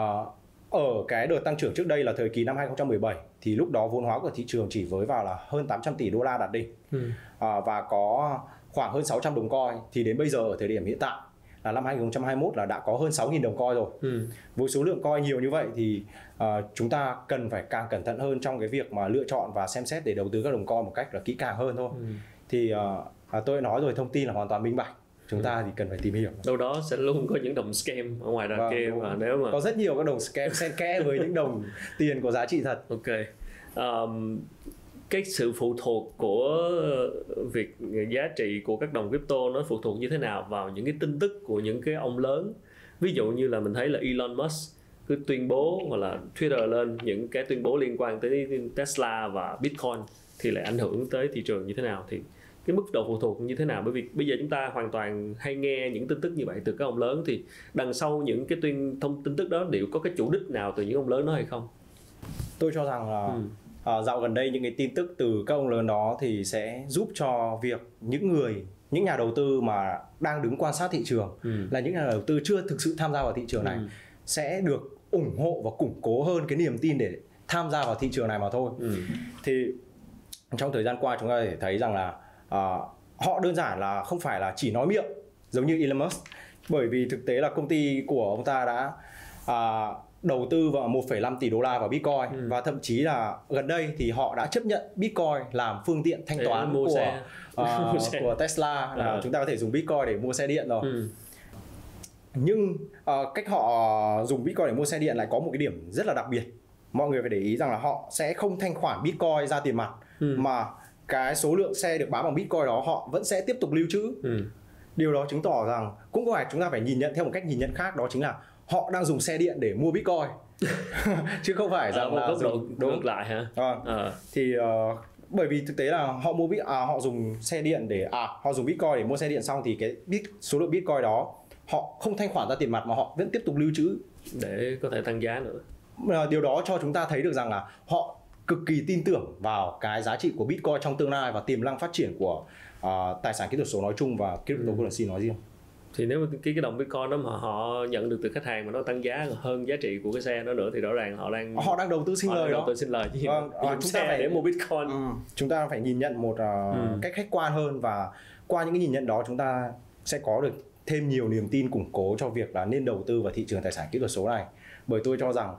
ở cái đợt tăng trưởng trước đây là thời kỳ năm 2017 thì lúc đó vốn hóa của thị trường chỉ với vào là hơn 800 tỷ đô la đạt đỉnh ừ. à, và có khoảng hơn 600 đồng coin thì đến bây giờ ở thời điểm hiện tại là năm 2021 là đã có hơn 6.000 đồng coin rồi. Ừ. Với số lượng coin nhiều như vậy thì uh, chúng ta cần phải càng cẩn thận hơn trong cái việc mà lựa chọn và xem xét để đầu tư các đồng coin một cách là kỹ càng hơn thôi. Ừ. Thì uh, tôi nói rồi thông tin là hoàn toàn minh bạch chúng ta thì cần phải tìm hiểu. Đâu đó sẽ luôn có những đồng scam ở ngoài đằng vâng, kia mà nếu mà có rất nhiều các đồng scam xen kẽ với những đồng tiền có giá trị thật. Ok. Um, cái sự phụ thuộc của việc giá trị của các đồng crypto nó phụ thuộc như thế nào vào những cái tin tức của những cái ông lớn? Ví dụ như là mình thấy là Elon Musk cứ tuyên bố hoặc là Twitter lên những cái tuyên bố liên quan tới Tesla và Bitcoin thì lại ảnh hưởng tới thị trường như thế nào? Thì cái mức độ phụ thuộc như thế nào bởi vì bây giờ chúng ta hoàn toàn hay nghe những tin tức như vậy từ các ông lớn thì đằng sau những cái tuyên thông tin tức đó liệu có cái chủ đích nào từ những ông lớn đó hay không tôi cho rằng là ừ. à, dạo gần đây những cái tin tức từ các ông lớn đó thì sẽ giúp cho việc những người những nhà đầu tư mà đang đứng quan sát thị trường ừ. là những nhà đầu tư chưa thực sự tham gia vào thị trường này ừ. sẽ được ủng hộ và củng cố hơn cái niềm tin để tham gia vào thị trường này mà thôi ừ. thì trong thời gian qua chúng ta có thể thấy rằng là họ đơn giản là không phải là chỉ nói miệng giống như Elon Musk bởi vì thực tế là công ty của ông ta đã uh, đầu tư vào 1,5 tỷ đô la vào Bitcoin ừ. và thậm chí là gần đây thì họ đã chấp nhận Bitcoin làm phương tiện thanh toán của xe. Uh, của Tesla là à. chúng ta có thể dùng Bitcoin để mua xe điện rồi. Ừ. Nhưng uh, cách họ dùng Bitcoin để mua xe điện lại có một cái điểm rất là đặc biệt. Mọi người phải để ý rằng là họ sẽ không thanh khoản Bitcoin ra tiền mặt ừ. mà cái số lượng xe được bán bằng Bitcoin đó họ vẫn sẽ tiếp tục lưu trữ. Ừ. Điều đó chứng tỏ rằng cũng có phải chúng ta phải nhìn nhận theo một cách nhìn nhận khác đó chính là họ đang dùng xe điện để mua bitcoin chứ không phải rằng à, là dùng đúng ngược lại hả à, à. thì uh, bởi vì thực tế là họ mua bit à, họ dùng xe điện để à họ dùng bitcoin để mua xe điện xong thì cái bit số lượng bitcoin đó họ không thanh khoản ra tiền mặt mà họ vẫn tiếp tục lưu trữ để có thể tăng giá nữa à, điều đó cho chúng ta thấy được rằng là họ cực kỳ tin tưởng vào cái giá trị của bitcoin trong tương lai và tiềm năng phát triển của uh, tài sản kỹ thuật số nói chung và cryptocurrency ừ. nói riêng thì nếu mà cái cái đồng bitcoin đó mà họ nhận được từ khách hàng mà nó tăng giá hơn giá trị của cái xe đó nữa thì rõ ràng họ đang họ đang đầu tư sinh lời đó đầu tư sinh lời chứ vâng, à, chúng ta phải để mua bitcoin ừ. chúng ta phải nhìn nhận một uh, ừ. cách khách quan hơn và qua những cái nhìn nhận đó chúng ta sẽ có được thêm nhiều niềm tin củng cố cho việc là nên đầu tư vào thị trường tài sản kỹ thuật số này bởi tôi cho rằng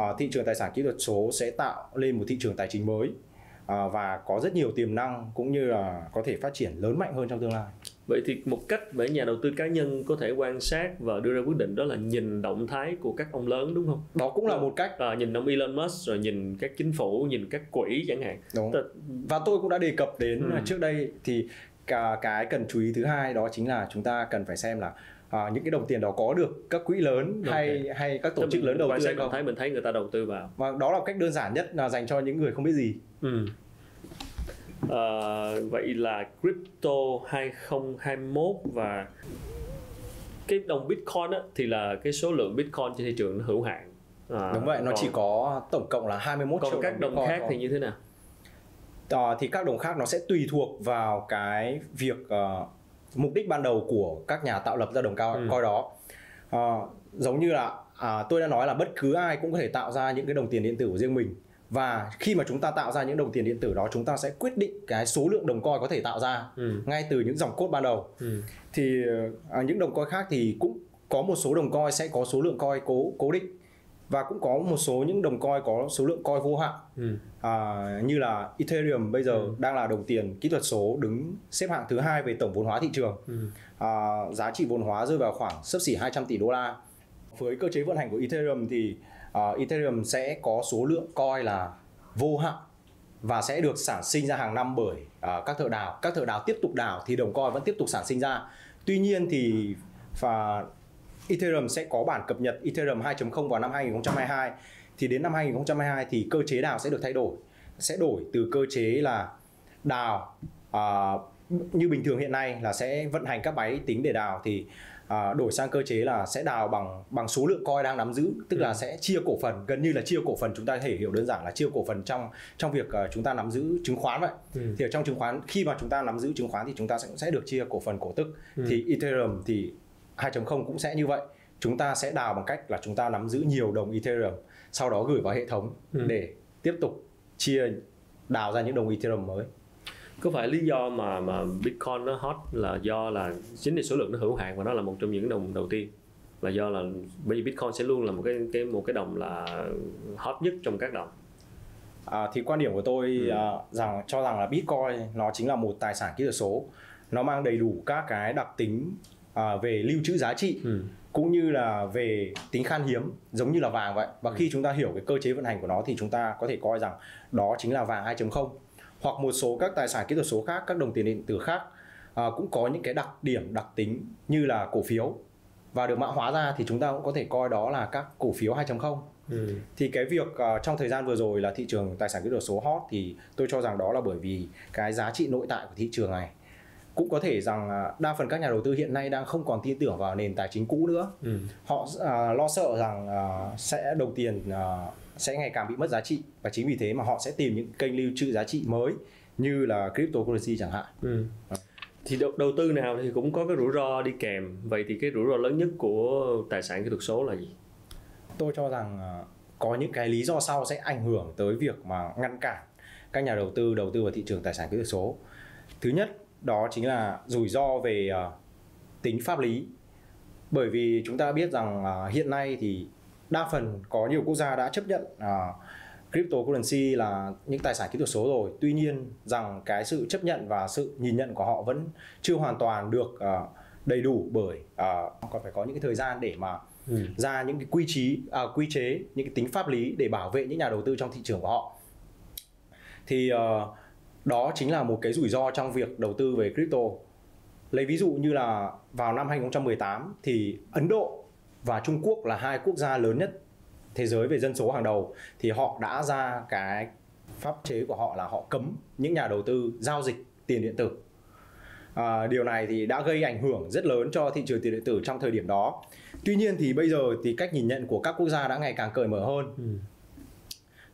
uh, thị trường tài sản kỹ thuật số sẽ tạo lên một thị trường tài chính mới uh, và có rất nhiều tiềm năng cũng như là có thể phát triển lớn mạnh hơn trong tương lai. Vậy thì một cách để nhà đầu tư cá nhân có thể quan sát và đưa ra quyết định đó là nhìn động thái của các ông lớn đúng không? Đó cũng là một cách. À, nhìn ông Elon Musk rồi nhìn các chính phủ nhìn các quỹ chẳng hạn. Đúng. T- và tôi cũng đã đề cập đến ừ. trước đây thì cả cái cần chú ý thứ hai đó chính là chúng ta cần phải xem là à, những cái đồng tiền đó có được các quỹ lớn okay. hay hay các tổ chức lớn đầu tư hay không thấy mình thấy người ta đầu tư vào và đó là cách đơn giản nhất là dành cho những người không biết gì ừ. Uh, vậy là crypto 2021 và cái đồng Bitcoin á, thì là cái số lượng Bitcoin trên thị trường hữu hạn. À, Đúng vậy, nó còn, chỉ có tổng cộng là 21 còn triệu các đồng, đồng khác thôi. thì như thế nào? À, thì các đồng khác nó sẽ tùy thuộc vào cái việc uh, mục đích ban đầu của các nhà tạo lập ra đồng cao ừ. coi đó. Uh, giống như là à, tôi đã nói là bất cứ ai cũng có thể tạo ra những cái đồng tiền điện tử của riêng mình và khi mà chúng ta tạo ra những đồng tiền điện tử đó chúng ta sẽ quyết định cái số lượng đồng coin có thể tạo ra ừ. ngay từ những dòng code ban đầu ừ. thì à, những đồng coin khác thì cũng có một số đồng coin sẽ có số lượng coin cố cố định và cũng có một số những đồng coin có số lượng coin vô hạn ừ. à, như là Ethereum bây giờ ừ. đang là đồng tiền kỹ thuật số đứng xếp hạng thứ hai về tổng vốn hóa thị trường ừ. à, giá trị vốn hóa rơi vào khoảng sấp xỉ 200 tỷ đô la với cơ chế vận hành của Ethereum thì uh, Ethereum sẽ có số lượng coin là vô hạn và sẽ được sản sinh ra hàng năm bởi uh, các thợ đào các thợ đào tiếp tục đào thì đồng coin vẫn tiếp tục sản sinh ra tuy nhiên thì và Ethereum sẽ có bản cập nhật Ethereum 2.0 vào năm 2022 thì đến năm 2022 thì cơ chế đào sẽ được thay đổi sẽ đổi từ cơ chế là đào uh, như bình thường hiện nay là sẽ vận hành các máy tính để đào thì à, đổi sang cơ chế là sẽ đào bằng bằng số lượng coin đang nắm giữ tức ừ. là sẽ chia cổ phần gần như là chia cổ phần chúng ta có thể hiểu đơn giản là chia cổ phần trong trong việc uh, chúng ta nắm giữ chứng khoán vậy ừ. thì ở trong chứng khoán khi mà chúng ta nắm giữ chứng khoán thì chúng ta sẽ sẽ được chia cổ phần cổ tức ừ. thì Ethereum thì 2.0 cũng sẽ như vậy. Chúng ta sẽ đào bằng cách là chúng ta nắm giữ nhiều đồng Ethereum sau đó gửi vào hệ thống ừ. để tiếp tục chia đào ra những đồng Ethereum mới. Có phải lý do mà mà Bitcoin nó hot là do là chính vì số lượng nó hữu hạn và nó là một trong những đồng đầu tiên? Là do là bởi vì Bitcoin sẽ luôn là một cái cái một cái đồng là hot nhất trong các đồng? À, thì quan điểm của tôi ừ. à, rằng cho rằng là Bitcoin nó chính là một tài sản kỹ thuật số. Nó mang đầy đủ các cái đặc tính à, về lưu trữ giá trị ừ. cũng như là về tính khan hiếm giống như là vàng vậy và ừ. khi chúng ta hiểu cái cơ chế vận hành của nó thì chúng ta có thể coi rằng đó chính là vàng 2.0 hoặc một số các tài sản kỹ thuật số khác các đồng tiền điện tử khác à, cũng có những cái đặc điểm đặc tính như là cổ phiếu và được mã hóa ra thì chúng ta cũng có thể coi đó là các cổ phiếu 2.0 ừ. thì cái việc uh, trong thời gian vừa rồi là thị trường tài sản kỹ thuật số hot thì tôi cho rằng đó là bởi vì cái giá trị nội tại của thị trường này cũng có thể rằng đa phần các nhà đầu tư hiện nay đang không còn tin tưởng vào nền tài chính cũ nữa. Ừ. họ à, lo sợ rằng à, sẽ đồng tiền à, sẽ ngày càng bị mất giá trị. Và chính vì thế mà họ sẽ tìm những kênh lưu trữ giá trị mới như là cryptocurrency chẳng hạn. Ừ. thì đầu, đầu tư nào thì cũng có cái rủi ro đi kèm. Vậy thì cái rủi ro lớn nhất của tài sản kỹ thuật số là gì? Tôi cho rằng à, có những cái lý do sau sẽ ảnh hưởng tới việc mà ngăn cản các nhà đầu tư đầu tư vào thị trường tài sản kỹ thuật số. Thứ nhất đó chính là rủi ro về uh, tính pháp lý. Bởi vì chúng ta biết rằng uh, hiện nay thì đa phần có nhiều quốc gia đã chấp nhận uh, cryptocurrency là những tài sản kỹ thuật số rồi. Tuy nhiên rằng cái sự chấp nhận và sự nhìn nhận của họ vẫn chưa hoàn toàn được uh, đầy đủ bởi uh, còn phải có những cái thời gian để mà ừ. ra những cái quy trí uh, quy chế những cái tính pháp lý để bảo vệ những nhà đầu tư trong thị trường của họ. Thì uh, đó chính là một cái rủi ro trong việc đầu tư về crypto. Lấy ví dụ như là vào năm 2018 thì Ấn Độ và Trung Quốc là hai quốc gia lớn nhất thế giới về dân số hàng đầu. Thì họ đã ra cái pháp chế của họ là họ cấm những nhà đầu tư giao dịch tiền điện tử. À, điều này thì đã gây ảnh hưởng rất lớn cho thị trường tiền điện tử trong thời điểm đó. Tuy nhiên thì bây giờ thì cách nhìn nhận của các quốc gia đã ngày càng cởi mở hơn. Ừ.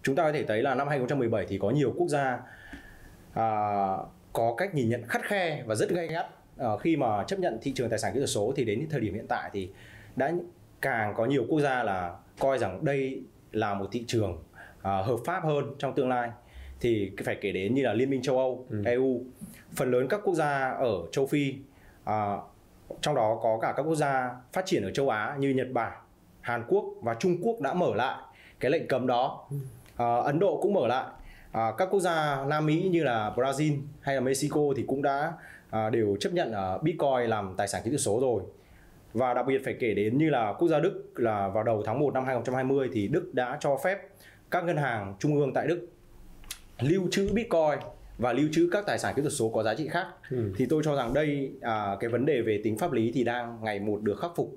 chúng ta có thể thấy là năm 2017 thì có nhiều quốc gia có cách nhìn nhận khắt khe và rất gay gắt. À, khi mà chấp nhận thị trường tài sản kỹ thuật số thì đến thời điểm hiện tại thì đã càng có nhiều quốc gia là coi rằng đây là một thị trường à, hợp pháp hơn trong tương lai. Thì phải kể đến như là Liên minh châu Âu, ừ. EU, phần lớn các quốc gia ở châu Phi, à, trong đó có cả các quốc gia phát triển ở châu Á như Nhật Bản, Hàn Quốc và Trung Quốc đã mở lại cái lệnh cấm đó. À, Ấn Độ cũng mở lại à, các quốc gia Nam Mỹ như là Brazil hay là Mexico thì cũng đã à, đều chấp nhận à, Bitcoin làm tài sản kỹ thuật số rồi. Và đặc biệt phải kể đến như là quốc gia Đức là vào đầu tháng 1 năm 2020 thì Đức đã cho phép các ngân hàng trung ương tại Đức lưu trữ Bitcoin và lưu trữ các tài sản kỹ thuật số có giá trị khác. Ừ. thì tôi cho rằng đây à, cái vấn đề về tính pháp lý thì đang ngày một được khắc phục.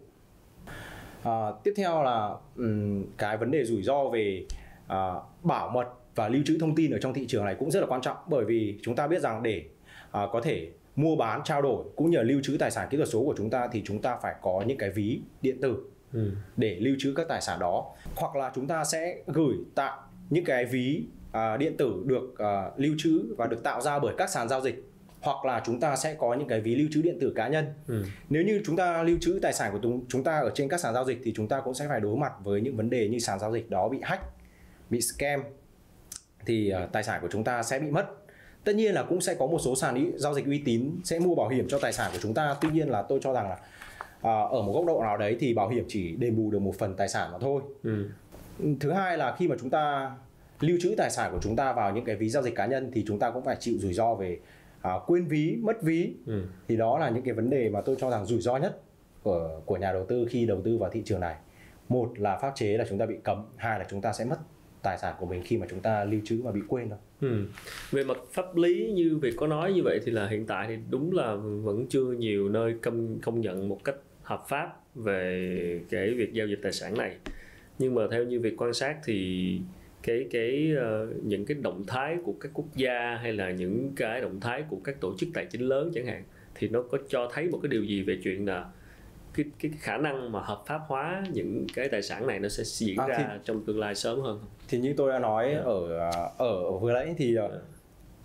À, tiếp theo là um, cái vấn đề rủi ro về à, bảo mật và lưu trữ thông tin ở trong thị trường này cũng rất là quan trọng bởi vì chúng ta biết rằng để à, có thể mua bán trao đổi cũng như là lưu trữ tài sản kỹ thuật số của chúng ta thì chúng ta phải có những cái ví điện tử ừ. để lưu trữ các tài sản đó hoặc là chúng ta sẽ gửi tại những cái ví à, điện tử được à, lưu trữ và được tạo ra bởi các sàn giao dịch hoặc là chúng ta sẽ có những cái ví lưu trữ điện tử cá nhân. Ừ. Nếu như chúng ta lưu trữ tài sản của chúng ta ở trên các sàn giao dịch thì chúng ta cũng sẽ phải đối mặt với những vấn đề như sàn giao dịch đó bị hack, bị scam thì uh, tài sản của chúng ta sẽ bị mất. Tất nhiên là cũng sẽ có một số sàn ý, giao dịch uy tín sẽ mua bảo hiểm cho tài sản của chúng ta. Tuy nhiên là tôi cho rằng là uh, ở một góc độ nào đấy thì bảo hiểm chỉ đền bù được một phần tài sản mà thôi. Ừ. thứ hai là khi mà chúng ta lưu trữ tài sản của chúng ta vào những cái ví giao dịch cá nhân thì chúng ta cũng phải chịu rủi ro về uh, quên ví mất ví. Ừ. thì đó là những cái vấn đề mà tôi cho rằng rủi ro nhất của của nhà đầu tư khi đầu tư vào thị trường này. Một là pháp chế là chúng ta bị cấm hai là chúng ta sẽ mất tài sản của mình khi mà chúng ta lưu trữ mà bị quên đâu. Ừ. Về mặt pháp lý như việc có nói như vậy thì là hiện tại thì đúng là vẫn chưa nhiều nơi công công nhận một cách hợp pháp về cái việc giao dịch tài sản này. Nhưng mà theo như việc quan sát thì cái cái uh, những cái động thái của các quốc gia hay là những cái động thái của các tổ chức tài chính lớn chẳng hạn thì nó có cho thấy một cái điều gì về chuyện là cái cái khả năng mà hợp pháp hóa những cái tài sản này nó sẽ diễn à, ra thì, trong tương lai sớm hơn thì như tôi đã nói yeah. Dạ. ở ở vừa nãy thì yeah. Dạ.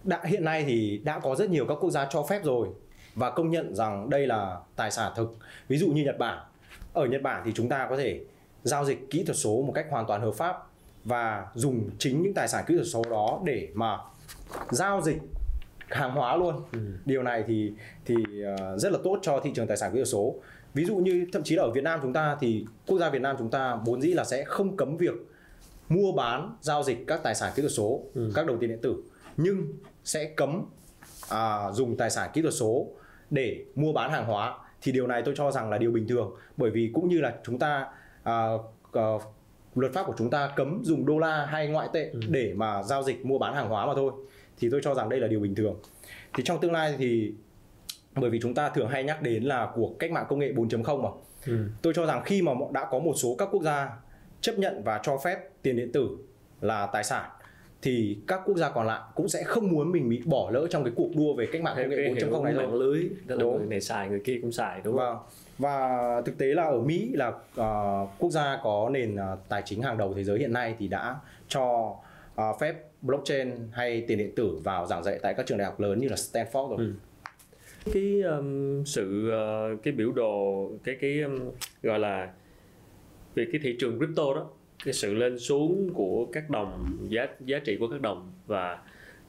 đã hiện nay thì đã có rất nhiều các quốc gia cho phép rồi và công nhận rằng đây là tài sản thực ví dụ như Nhật Bản ở Nhật Bản thì chúng ta có thể giao dịch kỹ thuật số một cách hoàn toàn hợp pháp và dùng chính những tài sản kỹ thuật số đó để mà giao dịch hàng hóa luôn ừ. điều này thì thì uh, rất là tốt cho thị trường tài sản kỹ thuật số ví dụ như thậm chí là ở Việt Nam chúng ta thì quốc gia Việt Nam chúng ta vốn dĩ là sẽ không cấm việc mua bán giao dịch các tài sản kỹ thuật số ừ. các đồng tiền điện tử. Nhưng sẽ cấm à, dùng tài sản kỹ thuật số để mua bán hàng hóa. Thì điều này tôi cho rằng là điều bình thường. Bởi vì cũng như là chúng ta à, à, luật pháp của chúng ta cấm dùng đô la hay ngoại tệ ừ. để mà giao dịch mua bán hàng hóa mà thôi. Thì tôi cho rằng đây là điều bình thường. Thì trong tương lai thì bởi vì chúng ta thường hay nhắc đến là cuộc cách mạng công nghệ 4.0 mà ừ. tôi cho rằng khi mà đã có một số các quốc gia chấp nhận và cho phép tiền điện tử là tài sản thì các quốc gia còn lại cũng sẽ không muốn mình bị bỏ lỡ trong cái cuộc đua về cách mạng công nghệ 4.0 này mạng lưới là đúng. người này xài người kia cũng xài đúng không? Vâng. Và thực tế là ở Mỹ là uh, quốc gia có nền uh, tài chính hàng đầu thế giới hiện nay thì đã cho uh, phép blockchain hay tiền điện tử vào giảng dạy tại các trường đại học lớn như là Stanford rồi. Ừ. Cái um, sự uh, cái biểu đồ cái cái um, gọi là về cái thị trường crypto đó cái sự lên xuống của các đồng giá giá trị của các đồng và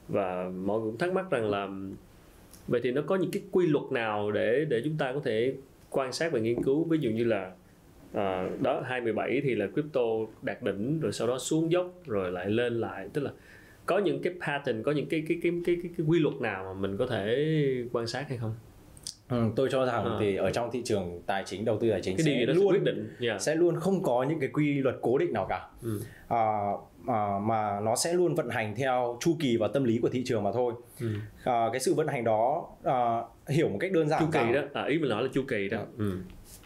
và mọi người cũng thắc mắc rằng là vậy thì nó có những cái quy luật nào để để chúng ta có thể quan sát và nghiên cứu? Ví dụ như là à, đó 27 thì là crypto đạt đỉnh rồi sau đó xuống dốc rồi lại lên lại tức là có những cái pattern có những cái cái cái cái cái, cái quy luật nào mà mình có thể quan sát hay không Ừ, tôi cho rằng à. thì ở trong thị trường tài chính đầu tư tài chính cái sẽ luôn quyết định yeah. sẽ luôn không có những cái quy luật cố định nào cả ừ. à, à, mà nó sẽ luôn vận hành theo chu kỳ và tâm lý của thị trường mà thôi ừ. à, cái sự vận hành đó à, hiểu một cách đơn giản chu kỳ rằng, đó à, ý mình nói là chu kỳ đó ừ.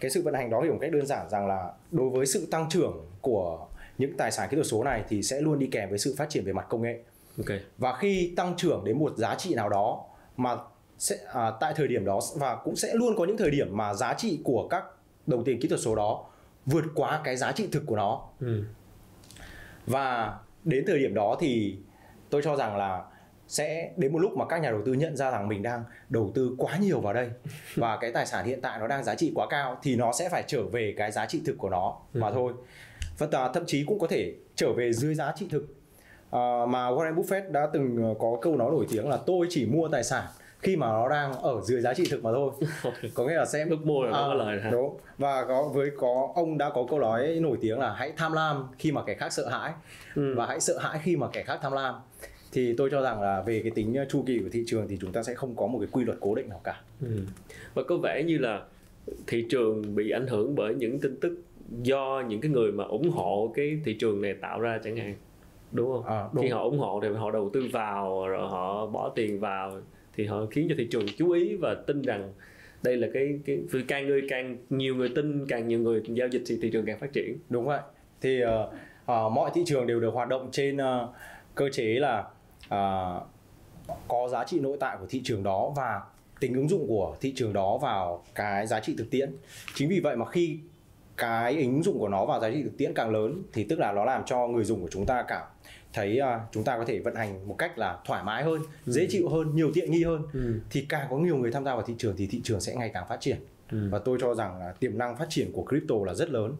cái sự vận hành đó hiểu một cách đơn giản rằng là đối với sự tăng trưởng của những tài sản kỹ thuật số này thì sẽ luôn đi kèm với sự phát triển về mặt công nghệ okay. và khi tăng trưởng đến một giá trị nào đó mà sẽ à, tại thời điểm đó và cũng sẽ luôn có những thời điểm mà giá trị của các đồng tiền kỹ thuật số đó vượt quá cái giá trị thực của nó ừ. và đến thời điểm đó thì tôi cho rằng là sẽ đến một lúc mà các nhà đầu tư nhận ra rằng mình đang đầu tư quá nhiều vào đây và cái tài sản hiện tại nó đang giá trị quá cao thì nó sẽ phải trở về cái giá trị thực của nó ừ. mà thôi và thậm chí cũng có thể trở về dưới giá trị thực. À, mà Warren Buffett đã từng có câu nói nổi tiếng là tôi chỉ mua tài sản khi mà nó đang ở dưới giá trị thực mà thôi có nghĩa là xem lúc mua là à, có lời đúng. Và có với có ông đã có câu nói nổi tiếng là hãy tham lam khi mà kẻ khác sợ hãi ừ. và hãy sợ hãi khi mà kẻ khác tham lam thì tôi cho rằng là về cái tính chu kỳ của thị trường thì chúng ta sẽ không có một cái quy luật cố định nào cả. Ừ. và có vẻ như là thị trường bị ảnh hưởng bởi những tin tức do những cái người mà ủng hộ cái thị trường này tạo ra chẳng hạn đúng không? À, đúng. khi họ ủng hộ thì họ đầu tư vào rồi họ bỏ tiền vào thì họ khiến cho thị trường chú ý và tin rằng đây là cái cái càng người càng nhiều người tin càng nhiều người giao dịch thì thị trường càng phát triển. Đúng vậy. Thì uh, uh, mọi thị trường đều được hoạt động trên uh, cơ chế là uh, có giá trị nội tại của thị trường đó và tính ứng dụng của thị trường đó vào cái giá trị thực tiễn. Chính vì vậy mà khi cái ứng dụng của nó vào giá trị thực tiễn càng lớn thì tức là nó làm cho người dùng của chúng ta cảm thấy uh, chúng ta có thể vận hành một cách là thoải mái hơn ừ. dễ chịu hơn nhiều tiện nghi hơn ừ. thì càng có nhiều người tham gia vào thị trường thì thị trường sẽ ngày càng phát triển ừ. và tôi cho rằng là tiềm năng phát triển của crypto là rất lớn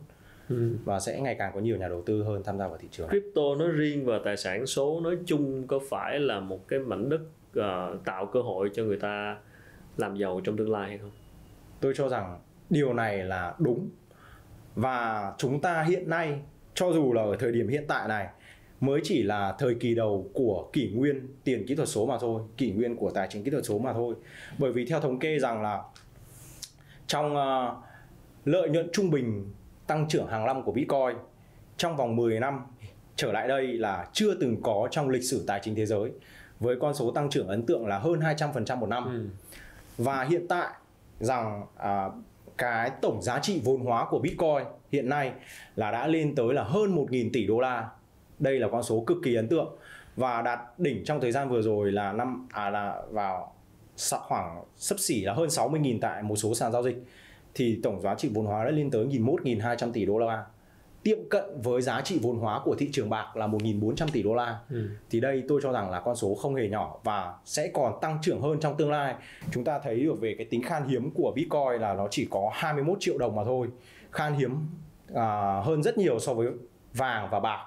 ừ. và sẽ ngày càng có nhiều nhà đầu tư hơn tham gia vào thị trường crypto nói riêng và tài sản số nói chung có phải là một cái mảnh đất uh, tạo cơ hội cho người ta làm giàu trong tương lai hay không tôi cho rằng điều này là đúng và chúng ta hiện nay cho dù là ở thời điểm hiện tại này mới chỉ là thời kỳ đầu của kỷ nguyên tiền kỹ thuật số mà thôi kỷ nguyên của tài chính kỹ thuật số mà thôi bởi vì theo thống kê rằng là trong uh, lợi nhuận trung bình tăng trưởng hàng năm của Bitcoin trong vòng 10 năm trở lại đây là chưa từng có trong lịch sử tài chính thế giới với con số tăng trưởng ấn tượng là hơn 200% một năm. Ừ. Và hiện tại rằng à, cái tổng giá trị vốn hóa của Bitcoin hiện nay là đã lên tới là hơn 1.000 tỷ đô la. Đây là con số cực kỳ ấn tượng. Và đạt đỉnh trong thời gian vừa rồi là năm à là vào khoảng sấp xỉ là hơn 60.000 tại một số sàn giao dịch. Thì tổng giá trị vốn hóa đã lên tới 1.200 tỷ đô la tiệm cận với giá trị vốn hóa của thị trường bạc là 1.400 tỷ đô la. Ừ. thì đây tôi cho rằng là con số không hề nhỏ và sẽ còn tăng trưởng hơn trong tương lai. Chúng ta thấy được về cái tính khan hiếm của Bitcoin là nó chỉ có 21 triệu đồng mà thôi. Khan hiếm à, hơn rất nhiều so với vàng và bạc.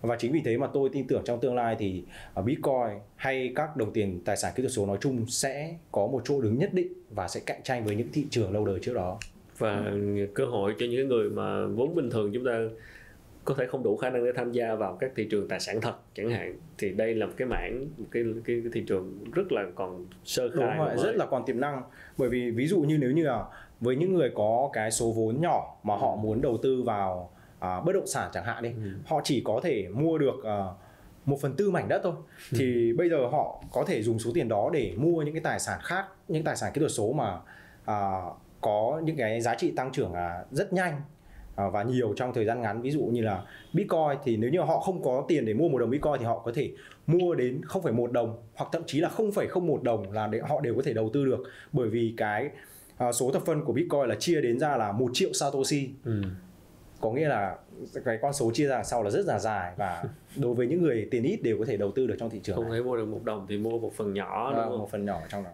Và chính vì thế mà tôi tin tưởng trong tương lai thì à, Bitcoin hay các đồng tiền tài sản kỹ thuật số nói chung sẽ có một chỗ đứng nhất định và sẽ cạnh tranh với những thị trường lâu đời trước đó và cơ hội cho những người mà vốn bình thường chúng ta có thể không đủ khả năng để tham gia vào các thị trường tài sản thật chẳng hạn thì đây là một cái mảng một cái cái, cái thị trường rất là còn sơ khai Đúng rồi, rất là còn tiềm năng. Bởi vì ví dụ như nếu như là với những người có cái số vốn nhỏ mà họ muốn đầu tư vào uh, bất động sản chẳng hạn đi ừ. họ chỉ có thể mua được uh, một phần tư mảnh đất thôi. Ừ. thì bây giờ họ có thể dùng số tiền đó để mua những cái tài sản khác những tài sản kỹ thuật số mà uh, có những cái giá trị tăng trưởng uh, rất nhanh à, và nhiều trong thời gian ngắn. Ví dụ như là Bitcoin thì nếu như họ không có tiền để mua một đồng Bitcoin thì họ có thể mua đến không phải một đồng hoặc thậm chí là không phải không một đồng là để họ đều có thể đầu tư được. Bởi vì cái à, số thập phân của Bitcoin là chia đến ra là một triệu Satoshi. Ừ. có nghĩa là cái con số chia ra sau là rất là dài và đối với những người tiền ít đều có thể đầu tư được trong thị trường không thể mua được một đồng thì mua một phần nhỏ đúng vâng, không? một phần nhỏ trong đó